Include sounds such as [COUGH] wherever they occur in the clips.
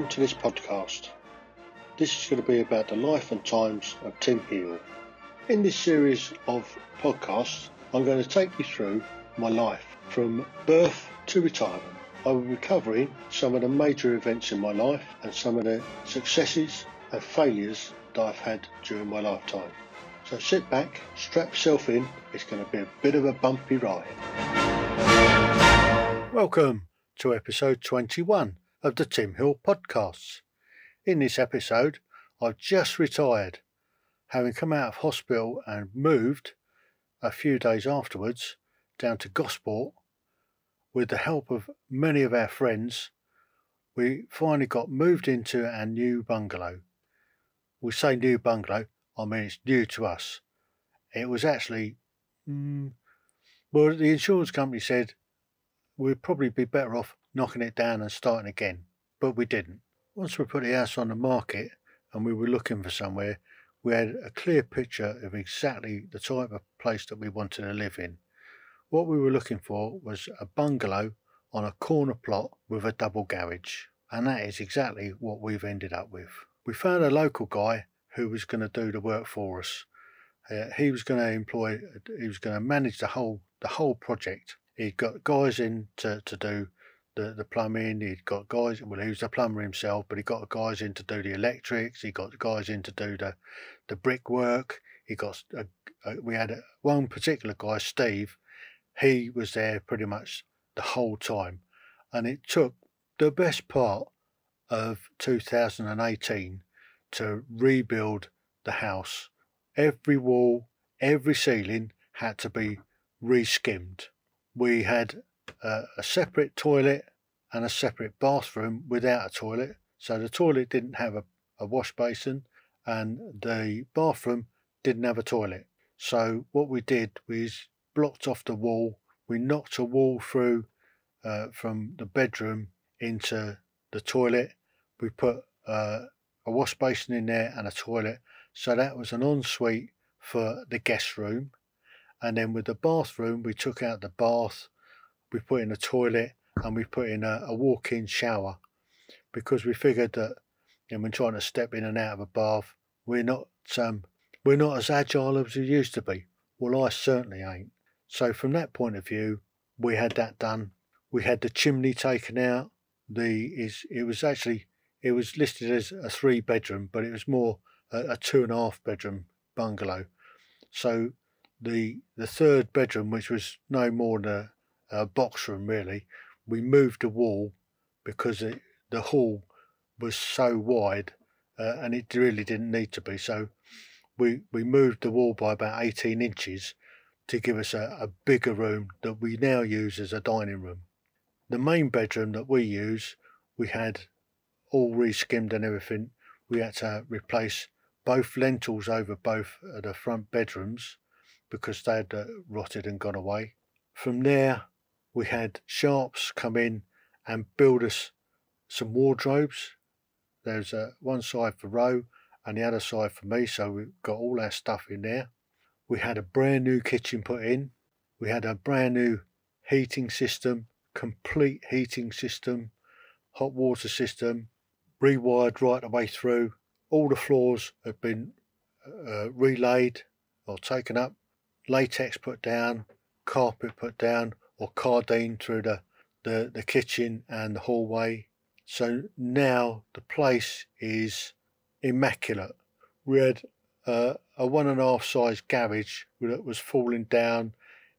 Welcome to this podcast. This is going to be about the life and times of Tim Heale. In this series of podcasts, I'm going to take you through my life from birth to retirement. I will be covering some of the major events in my life and some of the successes and failures that I've had during my lifetime. So sit back, strap yourself in, it's going to be a bit of a bumpy ride. Welcome to episode 21 of the Tim Heale podcasts. In this episode, I've just retired, having come out of hospital and moved a few days afterwards down to Gosport with the help of many of our friends. We finally got moved into our new bungalow. We say new bungalow, I mean it's new to us. It was actually, mm, well, the insurance company said we'd probably be better off knocking it down and starting again, but we didn't. Once we put the house on the market and we were looking for somewhere, we had a clear picture of exactly the type of place that we wanted to live in. What we were looking for was a bungalow on a corner plot with a double garage, and that is exactly what we've ended up with. We found a local guy who was going to do the work for us. Uh, he was going to employ, he was going to manage the whole the whole project. He got guys in to, to do the, the plumbing. He'd got guys. Well, he was a plumber himself, but he got guys in to do the electrics. He got guys in to do the the brickwork. He got a, a, we had a, one particular guy, Steve. He was there pretty much the whole time, and it took the best part of 2018 to rebuild the house. Every wall, every ceiling had to be re-skimmed. We had a, a separate toilet and a separate bathroom without a toilet. So the toilet didn't have a, a wash basin and the bathroom didn't have a toilet. So what we did was blocked off the wall. We knocked a wall through uh, from the bedroom into the toilet. We put uh, a wash basin in there and a toilet. So that was an ensuite for the guest room. And then with the bathroom, we took out the bath, we put in a toilet, and we put in a, a walk-in shower because we figured that you know, when trying to step in and out of a bath, we're not um, we're not as agile as we used to be. Well, I certainly ain't. So from that point of view, we had that done. We had the chimney taken out. The is it was actually it was listed as a three bedroom, but it was more a, a two and a half bedroom bungalow. So the the third bedroom, which was no more than a, a box room really, we moved the wall because it, the hall was so wide uh, and it really didn't need to be. So we we moved the wall by about 18 inches to give us a, a bigger room that we now use as a dining room. The main bedroom that we use, we had all re-skimmed and everything. We had to replace both lintels over both of the front bedrooms because they had uh, rotted and gone away. From there, we had Sharps come in and build us some wardrobes. There's uh, one side for Roe and the other side for me, so we've got all our stuff in there. We had a brand new kitchen put in. We had a brand new heating system, complete heating system, hot water system, rewired right the way through. All the floors had been uh, relaid or taken up, latex put down, carpet put down, or Karndean through the, the, the kitchen and the hallway. So now the place is immaculate. We had uh, a one and a half size garage that was falling down.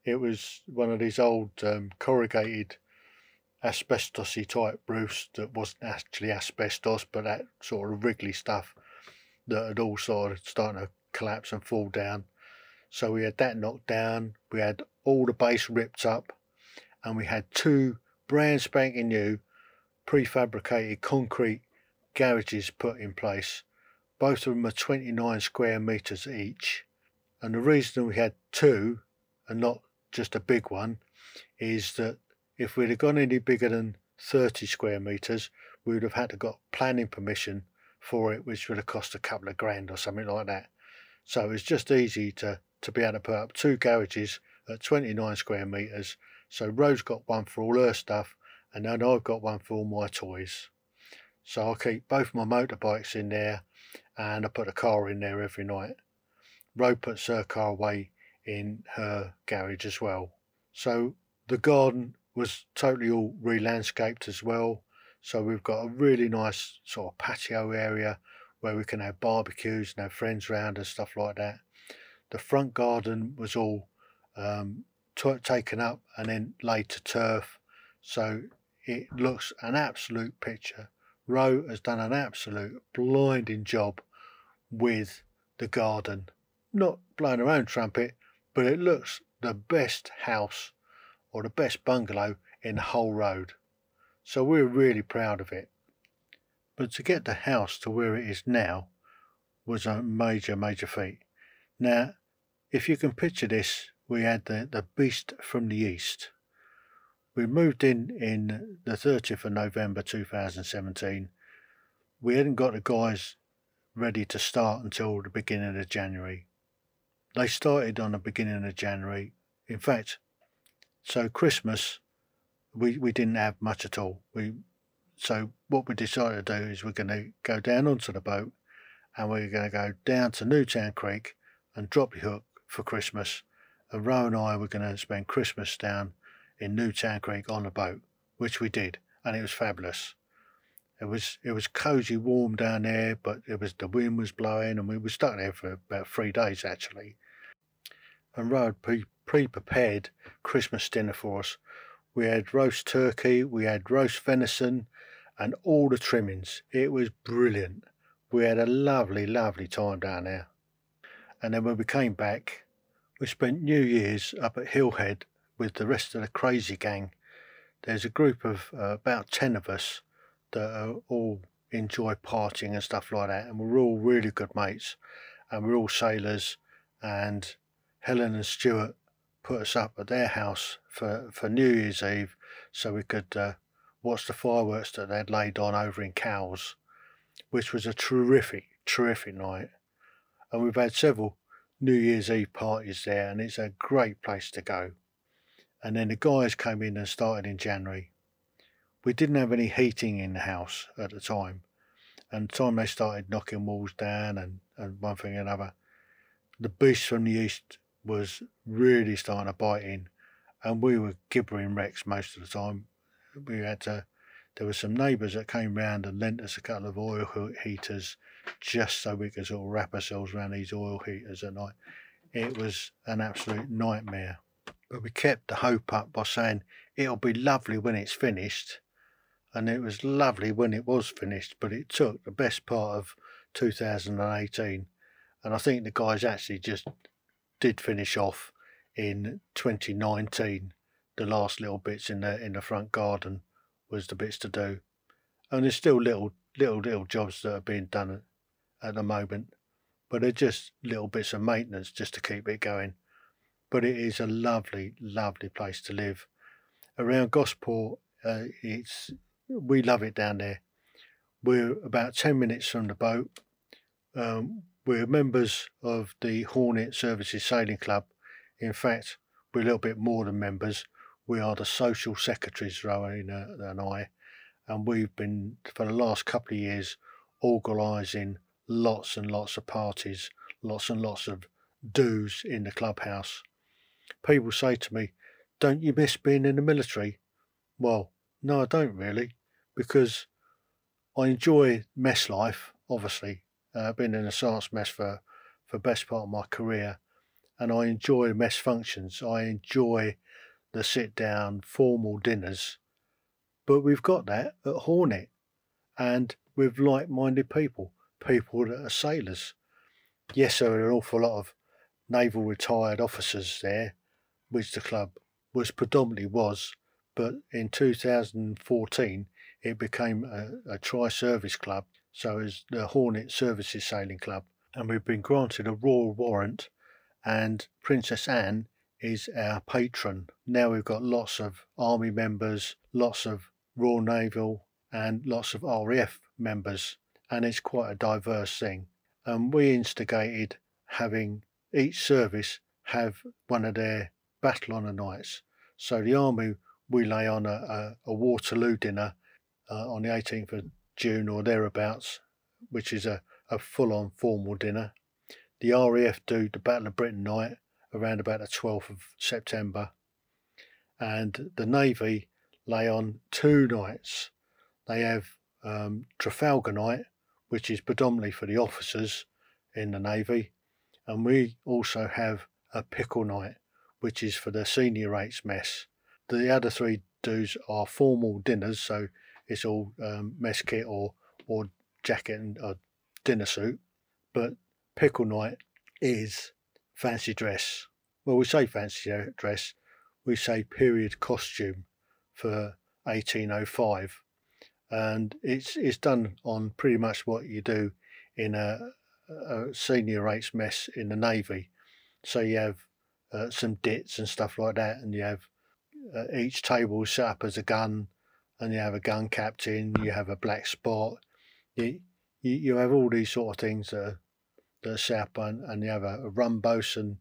It was one of these old um, corrugated asbestosy type roofs that wasn't actually asbestos, but that sort of wriggly stuff that had all of starting to collapse and fall down. So we had that knocked down. We had all the base ripped up, and we had two brand spanking new prefabricated concrete garages put in place. Both of them are 29 square metres each. And the reason we had two and not just a big one is that if we'd have gone any bigger than 30 square metres, we would have had to got planning permission for it, which would have cost a couple of grand or something like that. So it's just easy to, to be able to put up two garages at 29 square metres. So Rose got one for all her stuff, and then I've got one for all my toys. So I keep both my motorbikes in there and I put a car in there every night. Rose puts her car away in her garage as well. So the garden was totally all re-landscaped as well. So we've got a really nice sort of patio area where we can have barbecues and have friends round and stuff like that. The front garden was all um, t- taken up and then laid to turf. So it looks an absolute picture. Ro has done an absolute blinding job with the garden. Not blowing her own trumpet, but it looks the best house or the best bungalow in the whole road. So we're really proud of it. But to get the house to where it is now was a major, major feat. Now, if you can picture this, we had the, the beast from the east. We moved in in the 30th of November 2017. We hadn't got the guys ready to start until the beginning of January. They started on the beginning of January. In fact, so Christmas, we, we didn't have much at all. We so what we decided to do is we're going to go down onto the boat, and we're going to go down to Newtown Creek and drop the hook for Christmas. And Ro and I were going to spend Christmas down in Newtown Creek on a boat, which we did, and it was fabulous. It was it was cosy, warm down there, but it was the wind was blowing, and we were stuck there for about three days actually. And Ro had pre prepared Christmas dinner for us. We had roast turkey, we had roast venison, and all the trimmings. It was brilliant. We had a lovely, lovely time down there. And then when we came back, we spent New Year's up at Hillhead with the rest of the crazy gang. There's a group of uh, about 10 of us that all enjoy partying and stuff like that. And we're all really good mates and we're all sailors. And Helen and Stuart put us up at their house for, for New Year's Eve so we could uh, watch the fireworks that they'd laid on over in Cowes, which was a terrific, terrific night. And we've had several New Year's Eve parties there, and it's a great place to go. And then the guys came in and started in January we didn't have any heating in the house at the time. And the time they started knocking walls down and, and one thing and another, the beast from the east was really starting to bite in. And we were gibbering wrecks most of the time. We had to, there were some neighbours that came round and lent us a couple of oil heaters just so we could sort of wrap ourselves around these oil heaters at night. It was an absolute nightmare. But we kept the hope up by saying it'll be lovely when it's finished and it was lovely when it was finished, but it took the best part of 2018. And I think the guys actually just did finish off in 2019. The last little bits in the in the front garden was the bits to do, and there's still little little little jobs that are being done at, the moment, but they're just little bits of maintenance just to keep it going. But it is a lovely, lovely place to live. Around Gosport, uh, it's we love it down there. We're about 10 minutes from the boat. Um, we're members of the Hornet Services Sailing Club. In fact, we're a little bit more than members. We are the social secretaries, Rowan and I, and we've been, for the last couple of years, organising lots and lots of parties, lots and lots of do's in the clubhouse. People say to me, Don't you miss being in the military? Well, no, I don't really because I enjoy mess life, obviously. Uh, I've been in a sergeants mess for, for the best part of my career, and I enjoy mess functions. I enjoy the sit down formal dinners. But we've got that at Hornet, and with like minded people, people that are sailors. Yes, there are an awful lot of naval retired officers there, which the club was predominantly was, but in 2014 it became a, a tri service club, so as the Hornet Services Sailing Club. And we've been granted a royal warrant, and Princess Anne is our patron. Now we've got lots of army members, lots of Royal Naval, and lots of RAF members, and it's quite a diverse thing. And we instigated having each service have one of their battle honour nights. So the army we lay on a, a, a Waterloo dinner uh, on the 18th of June or thereabouts, which is a, a full on formal dinner. The RAF do the Battle of Britain night around about the 12th of September. And the Navy lay on two nights. They have um, Trafalgar night, which is predominantly for the officers in the Navy, and we also have a pickle night, which is for the senior rates mess. The other three do's are formal dinners, so it's all um, mess kit or or jacket and dinner suit. But pickle night is fancy dress. Well, we say fancy dress, we say period costume for 1805, and it's it's done on pretty much what you do in a, a senior rates mess in the navy. So you have uh, some dits and stuff like that, and you have uh, each table set up as a gun, and you have a gun captain, you have a black spot, you you, you have all these sort of things that are, that are set up, and, and you have a, a rum bosun,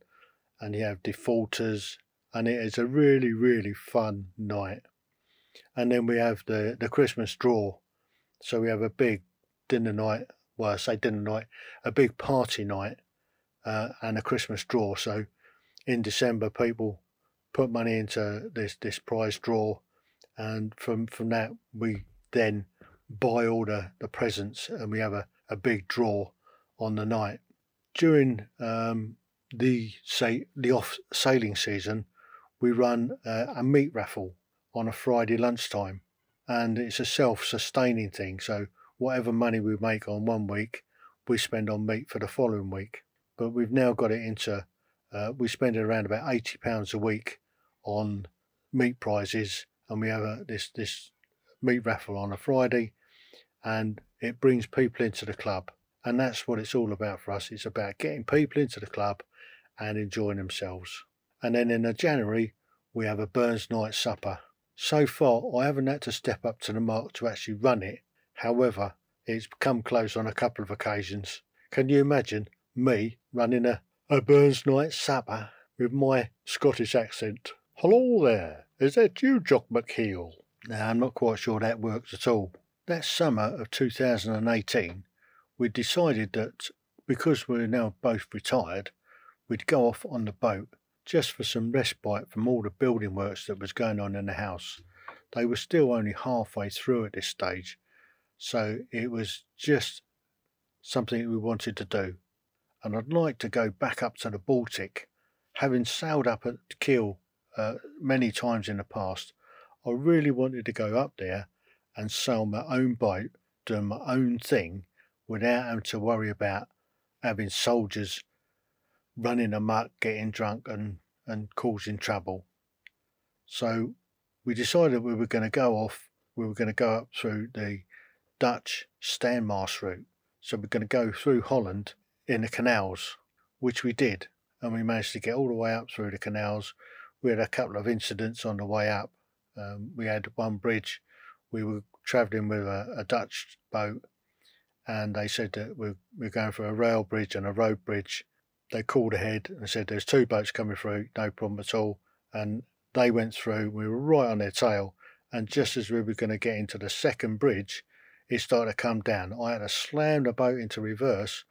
and you have defaulters, and it is a really really fun night. And then we have the the Christmas draw, so we have a big dinner night. Well, I say dinner night, a big party night, uh, and a Christmas draw. So in December, people put money into this this prize draw, and from from that we then buy all the, the presents, and we have a, a big draw on the night during um, the say the off sailing season. We run uh, a meat raffle on a Friday lunchtime, and it's a self-sustaining thing. So whatever money we make on one week, we spend on meat for the following week. But we've now got it into uh, we spend around about eighty pounds a week on meat prizes, and we have a, this this meat raffle on a Friday, and it brings people into the club, and that's what it's all about for us. It's about getting people into the club and enjoying themselves. And then in the January we have a Burns night supper. So far, I haven't had to step up to the mark to actually run it. However, it's come close on a couple of occasions. Can you imagine me running a a Burns night supper with my Scottish accent. Hello there, is that you, Jock McHeel? Now, I'm not quite sure that works at all. That summer of 2018, we decided that because we're now both retired, we'd go off on the boat just for some respite from all the building works that was going on in the house. They were still only halfway through at this stage, so it was just something we wanted to do and I'd like to go back up to the Baltic. Having sailed up at Kiel uh, many times in the past, I really wanted to go up there and sail my own boat, doing my own thing, without having to worry about having soldiers running amok, getting drunk, and, and causing trouble. So we decided we were going to go off, we were going to go up through the Dutch Staande Mast route. So we're going to go through Holland in the canals, which we did, and we managed to get all the way up through the canals. We had a couple of incidents on the way up. Um, we had one bridge. We were travelling with a, a, Dutch boat, and they said that we're, we're going for a rail bridge and a road bridge. They called ahead and said there's two boats coming through, no problem at all. And they went through. We were right on their tail, and just as we were going to get into the second bridge, it started to come down. I had to slam the boat into reverse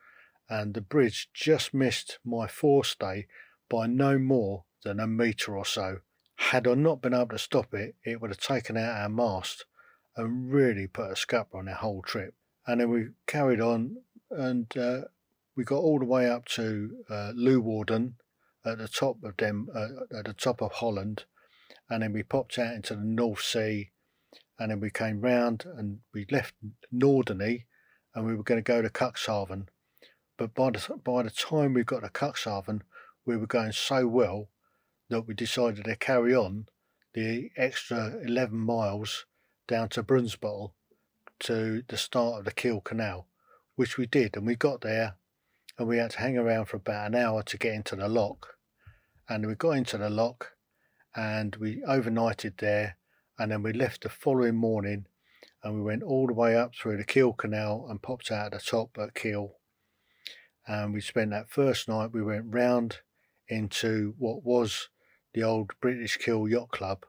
and the bridge just missed my forestay by no more than a metre or so. Had I not been able to stop it, it would have taken out our mast and really put a scupper on our whole trip. And then we carried on and uh, we got all the way up to uh, at the top of them, uh, at the top of Holland, and then we popped out into the North Sea, and then we came round and we left Norderney, and we were going to go to Cuxhaven, but by the, by the time we got to Cuxhaven, we were going so well that we decided to carry on the extra 11 miles down to Brunsbüttel to the start of the Kiel Canal, which we did. And we got there and we had to hang around for about an hour to get into the lock. And we got into the lock and we overnighted there. And then we left the following morning and we went all the way up through the Kiel Canal and popped out at the top at Kiel and we spent that first night. We went round into what was the old British Kiel Yacht Club,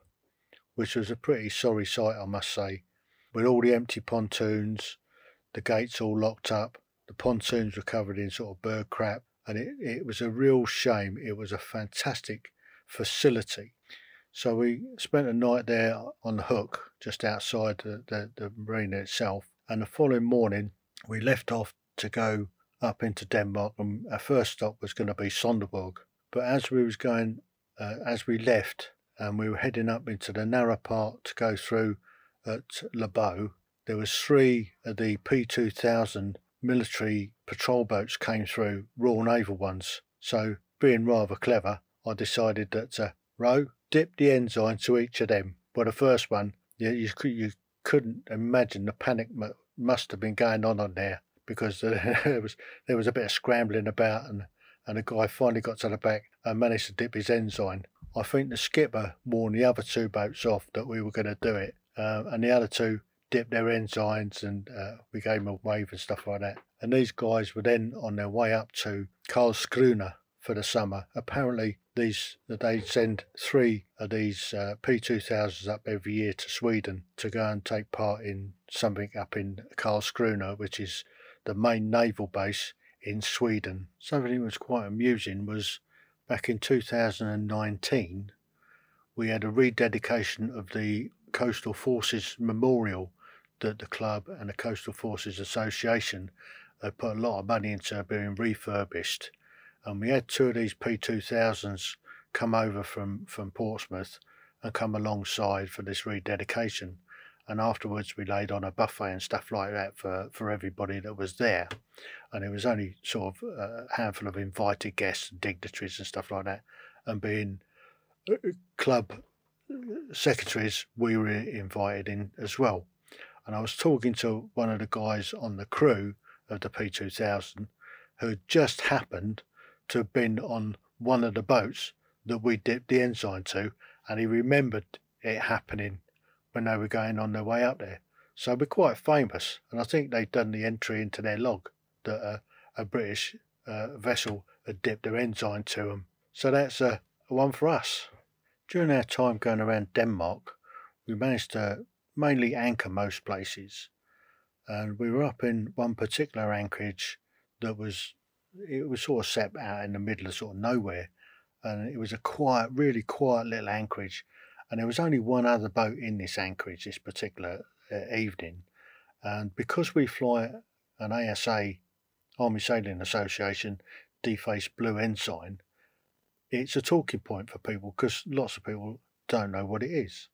which was a pretty sorry sight, I must say, with all the empty pontoons, the gates all locked up, the pontoons were covered in sort of bird crap, and it, it was a real shame. It was a fantastic facility. So we spent a night there on the hook, just outside the, the, the marina itself. And the following morning, we left off to go up into Denmark, and our first stop was going to be Sonderborg. But as we was going, uh, as we left, and we were heading up into the narrow part to go through at Laboe, there was three of the P2000 military patrol boats came through, Royal Naval ones. So, being rather clever, I decided that to row, dip the ensign to each of them. But the first one, you, you, you couldn't imagine the panic must have been going on on there because [LAUGHS] there was there was a bit of scrambling about and and the guy finally got to the back and managed to dip his ensign. I think the skipper warned the other two boats off that we were going to do it, uh, and the other two dipped their ensigns and uh, we gave them a wave and stuff like that. And these guys were then on their way up to Karlskrona for the summer. Apparently, these they send three of these uh, P2000s up every year to Sweden to go and take part in something up in Karlskrona, which is the main naval base in Sweden. Something that was quite amusing was back in 2019, we had a rededication of the Coastal Forces Memorial that the club and the Coastal Forces Association had put a lot of money into being refurbished. And we had two of these P2000s come over from, from Portsmouth and come alongside for this rededication. And afterwards, we laid on a buffet and stuff like that for, for everybody that was there. And it was only sort of a handful of invited guests and dignitaries and stuff like that. And being uh, club secretaries, we were invited in as well. And I was talking to one of the guys on the crew of the P2000 who just happened to have been on one of the boats that we dipped the ensign to, and he remembered it happening when they were going on their way up there. So we're quite famous, and I think they've done the entry into their log that uh, a British uh, vessel had dipped their ensign to them. So that's a, a one for us. During our time going around Denmark, we managed to mainly anchor most places. And we were up in one particular anchorage that was, it was sort of set out in the middle of sort of nowhere. And it was a quiet, really quiet little anchorage. And there was only one other boat in this anchorage this particular uh, evening. And because we fly an ASA, Army Sailing Association, defaced blue ensign, it's a talking point for people because lots of people don't know what it is.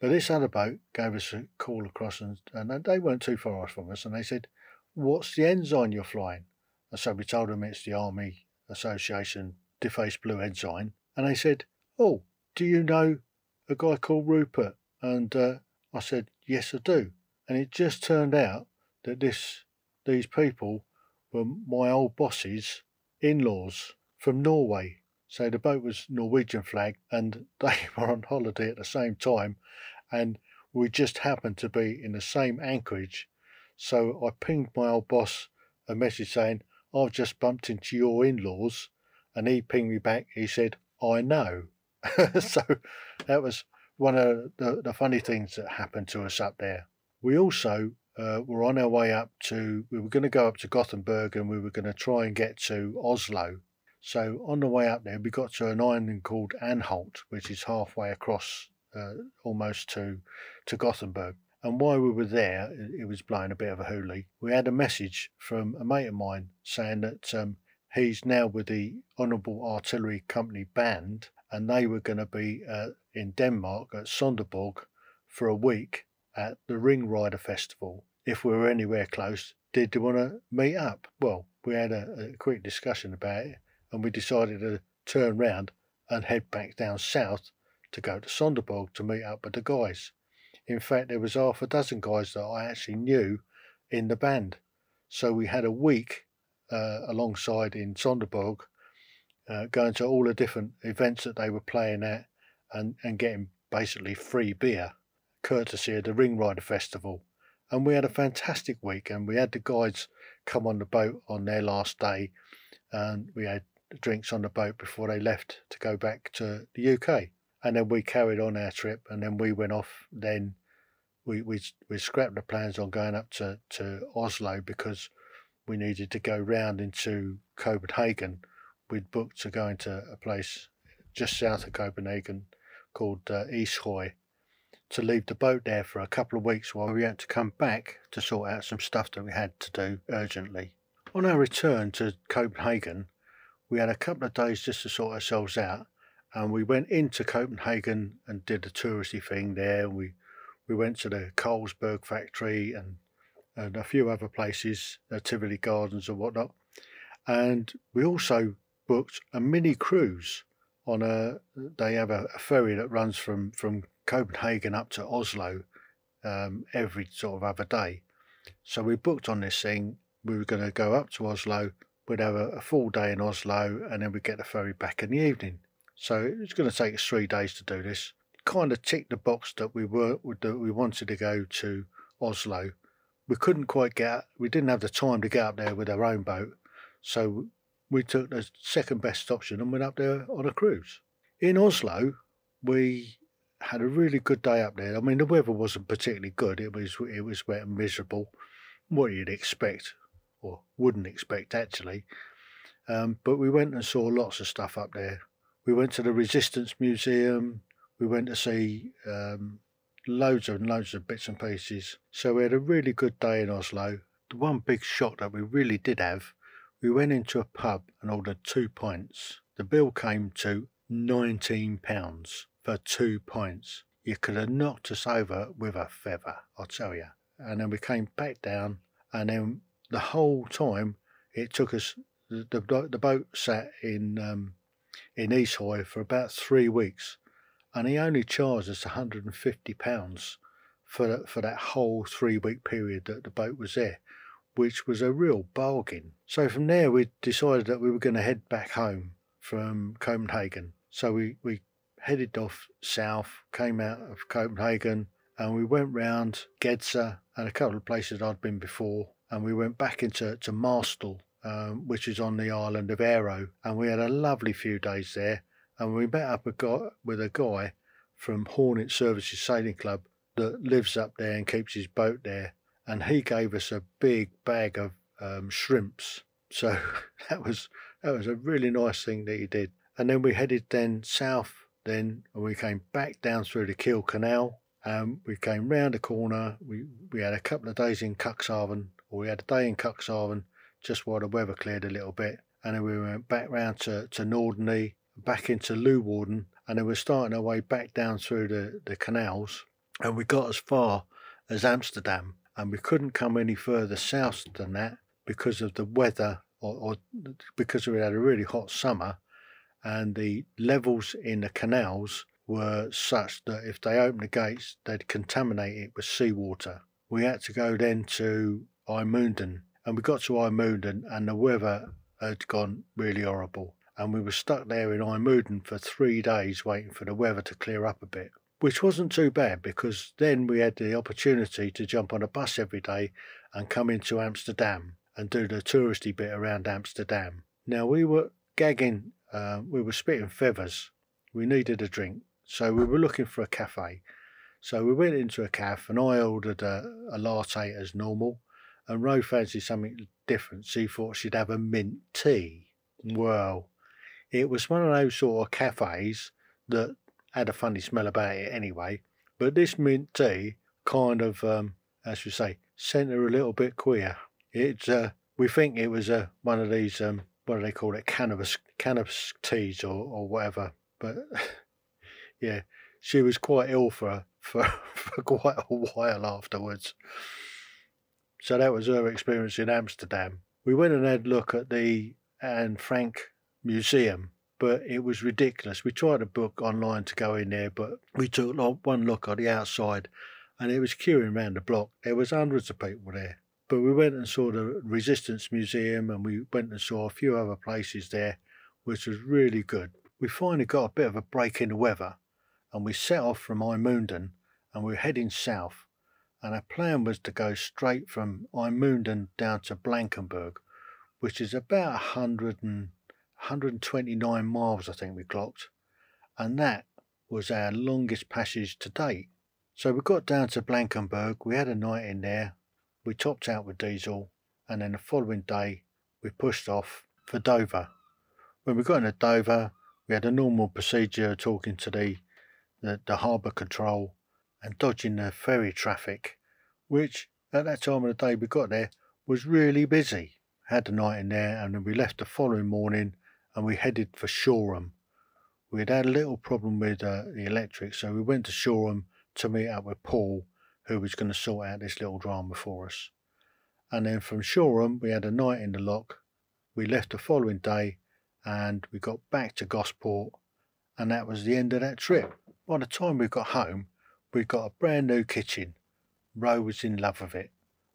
But this other boat gave us a call across, and, and they weren't too far off from us, and they said, What's the ensign you're flying? And so we told them it's the Army Association defaced blue ensign, and they said, Oh, do you know a guy called Rupert? And uh, I said, Yes, I do. And it just turned out that this these people were my old boss's in laws from Norway. So the boat was Norwegian flag and [LAUGHS] they were on holiday at the same time and we just happened to be in the same anchorage. So I pinged my old boss a message saying, I've just bumped into your in laws. And he pinged me back, he said, I know. [LAUGHS] so that was one of the, the, funny things that happened to us up there. We also uh, were on our way up to, we were going to go up to Gothenburg and we were going to try and get to Oslo. So on the way up there, we got to an island called Anholt, which is halfway across uh, almost to, to Gothenburg. And while we were there, it was blowing a bit of a hoolie. We had a message from a mate of mine saying that um, he's now with the Honourable Artillery Company Band and they were going to be uh, in Denmark at Sonderborg for a week at the Ring Rider Festival. If we were anywhere close, did they want to meet up? Well, we had a, a quick discussion about it and we decided to turn round and head back down south to go to Sonderborg to meet up with the guys. In fact, there was half a dozen guys that I actually knew in the band. So we had a week uh, alongside in Sonderborg, uh, going to all the different events that they were playing at and, and getting basically free beer, courtesy of the Ring Rider Festival. And we had a fantastic week, and we had the guides come on the boat on their last day, and we had drinks on the boat before they left to go back to the UK and then we carried on our trip and then we went off then we we we scrapped the plans on going up to to Oslo because we needed to go round into Copenhagen. We'd booked to go into a place just south of Copenhagen called uh, to leave the boat there for a couple of weeks while we had to come back to sort out some stuff that we had to do urgently. On our return to Copenhagen, we had a couple of days just to sort ourselves out, and we went into Copenhagen and did the touristy thing there. We we went to the Carlsberg factory and and a few other places, Tivoli Gardens and whatnot, and we also booked a mini cruise on a. They have a, a ferry that runs from from Copenhagen up to Oslo um, every sort of other day. So we booked on this thing. We were going to go up to Oslo. We'd have a, a full day in Oslo, and then we'd get the ferry back in the evening. So it's going to take us three days to do this. Kind of ticked the box that we were that we wanted to go to Oslo. We couldn't quite get. We didn't have the time to get up there with our own boat, so we took the second best option and went up there on a cruise. In Oslo, we had a really good day up there. I mean, the weather wasn't particularly good. It was it was wet and miserable, what you'd expect or wouldn't expect actually. Um, but we went and saw lots of stuff up there. We went to the Resistance Museum. We went to see um, loads and loads of bits and pieces. So we had a really good day in Oslo. The one big shock that we really did have, we went into a pub and ordered two pints. The bill came to nineteen pounds for two pints. You could have knocked us over with a feather, I tell you. And then we came back down, and then the whole time it took us. The, the, the boat sat in um, in Ishøy for about three weeks, and he only charged us 150 pounds for for that whole three week period that the boat was there, which was a real bargain. So from there we decided that we were going to head back home from Copenhagen. So we, we headed off south, came out of Copenhagen, and we went round Gedser and a couple of places I'd been before, and we went back into to Marstal, um, which is on the island of Ærø, and we had a lovely few days there. And we met up a guy, with a guy from Hornet Services Sailing Club that lives up there and keeps his boat there, and he gave us a big bag of um, shrimps. So [LAUGHS] that was that was a really nice thing that he did. And then we headed then south then and we came back down through the Kiel Canal. Um, we came round the corner. We, we had a couple of days in Cuxhaven, we had a day in Cuxhaven just while the weather cleared a little bit. And then we went back round to, to Norderney, back into Leeuwarden, and then we're starting our way back down through the, the canals. And we got as far as Amsterdam, and we couldn't come any further south than that because of the weather, or, or because we had a really hot summer and the levels in the canals were such that if they opened the gates, they'd contaminate it with seawater. We had to go then to IJmuiden, and we got to IJmuiden, and the weather had gone really horrible. And we were stuck there in IJmuiden for three days waiting for the weather to clear up a bit, which wasn't too bad because then we had the opportunity to jump on a bus every day and come into Amsterdam and do the touristy bit around Amsterdam. Now we were gagging uh, we were spitting feathers. We needed a drink, so we were looking for a cafe. So we went into a cafe, and I ordered a, a latte as normal, and Ro fancied something different. She thought she'd have a mint tea. Well, it was one of those sort of cafes that had a funny smell about it anyway. But this mint tea kind of, um, as you say, sent her a little bit queer. It's uh, we think it was uh, one of these um, what do they call it, cannabis cannabis teas or, or whatever. But [LAUGHS] yeah, she was quite ill for, for [LAUGHS] for quite a while afterwards. So that was her experience in Amsterdam. We went and had a look at the Anne Frank Museum, but it was ridiculous. We tried to book online to go in there, but we took one look at the outside and it was queuing around the block. There was hundreds of people there. But we went and saw the Resistance Museum and we went and saw a few other places there, which was really good. We finally got a bit of a break in the weather and we set off from IJmuiden and we were heading south. And our plan was to go straight from IJmuiden down to Blankenberg, which is about 100 and, 129 miles, I think we clocked. And that was our longest passage to date. So we got down to Blankenberg, we had a night in there, we topped out with diesel, and then the following day we pushed off for Dover. When we got into Dover, we had a normal procedure talking to the, the, the harbour control and dodging the ferry traffic, which at that time of the day we got there was really busy. Had the night in there, and then we left the following morning and we headed for Shoreham. We had had a little problem with uh, the electric, so we went to Shoreham to meet up with Paul, who was going to sort out this little drama for us. And then from Shoreham, we had a night in the lock. We left the following day and we got back to Gosport, and that was the end of that trip. By the time we got home, we got a brand new kitchen. Ro was in love with it.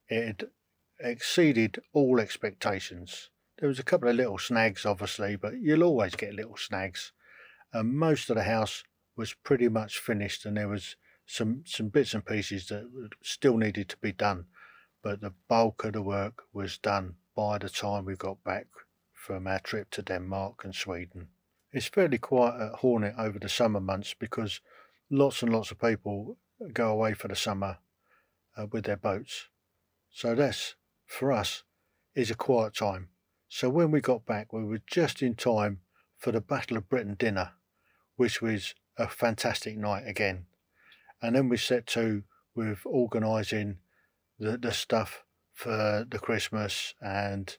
It had exceeded all expectations. There was a couple of little snags, obviously, but you'll always get little snags. And most of the house was pretty much finished, and there was some some bits and pieces that still needed to be done, but the bulk of the work was done by the time we got back from our trip to Denmark and Sweden. It's fairly quiet at Hornet over the summer months because lots and lots of people go away for the summer uh, with their boats. So that's for us is a quiet time. So when we got back, we were just in time for the Battle of Britain dinner, which was a fantastic night again. And then we set to with organising the, the stuff for the Christmas and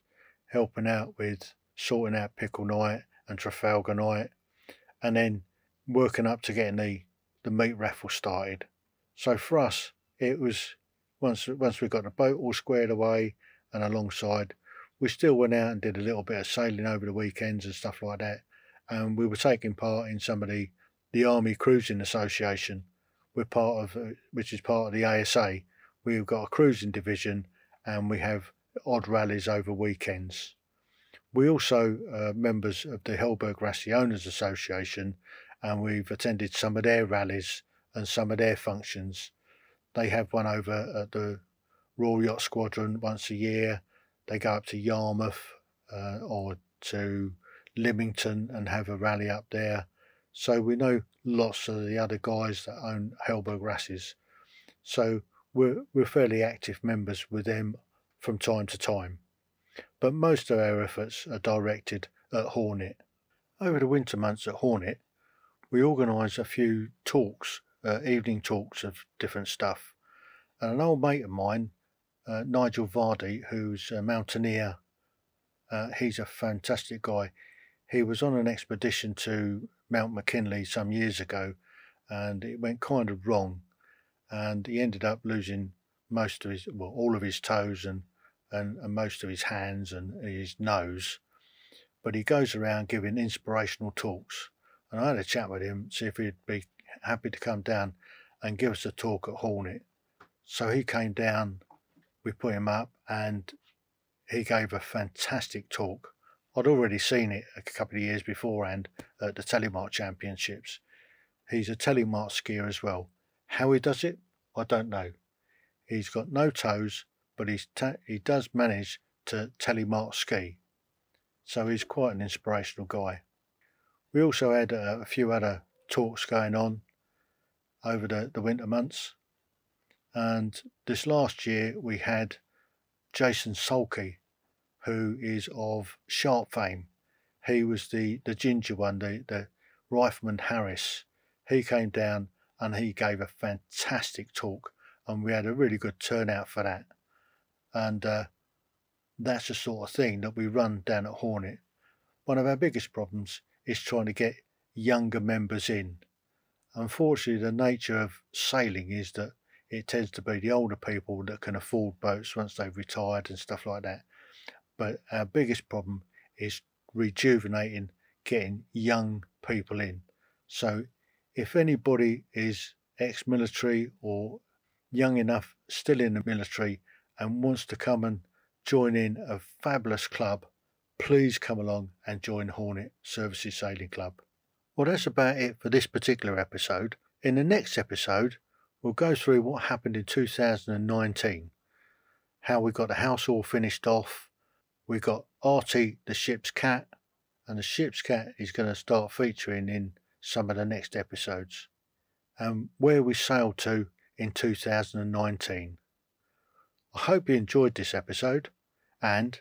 helping out with sorting out pickle night and Trafalgar night, and then working up to getting the, the meat raffle started. So for us, it was once once we got the boat all squared away and alongside, we still went out and did a little bit of sailing over the weekends and stuff like that. And we were taking part in some of the, the Army Cruising Association, we're part of, uh, which is part of the ASA. We've got a cruising division and we have odd rallies over weekends. We also are members of the Hallberg-Rassy Owners Association and we've attended some of their rallies and some of their functions. They have one over at the Royal Yacht Squadron once a year. They go up to Yarmouth uh, or to Lymington and have a rally up there. So we know lots of the other guys that own Hallberg-Rassys. So we're, we're fairly active members with them from time to time. But most of our efforts are directed at Hornet. Over the winter months at Hornet, we organise a few talks, uh, evening talks of different stuff. And an old mate of mine, uh, Nigel Vardy, who's a mountaineer, uh, he's a fantastic guy. He was on an expedition to Mount McKinley some years ago, and it went kind of wrong, and he ended up losing most of his, well, all of his toes and and, and most of his hands and his nose. But he goes around giving inspirational talks, and I had a chat with him, see if he'd be happy to come down and give us a talk at Hornet. So he came down, we put him up, and he gave a fantastic talk I'd already seen it a couple of years beforehand at the Telemark Championships. He's a Telemark skier as well. How he does it, I don't know. He's got no toes, but he's ta- he does manage to telemark ski. So he's quite an inspirational guy. We also had a few other talks going on over the, the winter months. And this last year we had Jason Salkey who is of Sharpe fame. He was the, the ginger one, the, the Rifleman Harris. He came down and he gave a fantastic talk, and we had a really good turnout for that. And uh, that's the sort of thing that we run down at Hornet. One of our biggest problems is trying to get younger members in. Unfortunately, the nature of sailing is that it tends to be the older people that can afford boats once they've retired and stuff like that. But our biggest problem is rejuvenating, getting young people in. So if anybody is ex military or young enough, still in the military, and wants to come and join in a fabulous club, please come along and join Hornet Services Sailing Club. Well, that's about it for this particular episode. In the next episode, we'll go through what happened in 2019, how we got the house all finished off, we got Artie the ship's cat, and the ship's cat is going to start featuring in some of the next episodes. And where we sailed to in 2019. I hope you enjoyed this episode and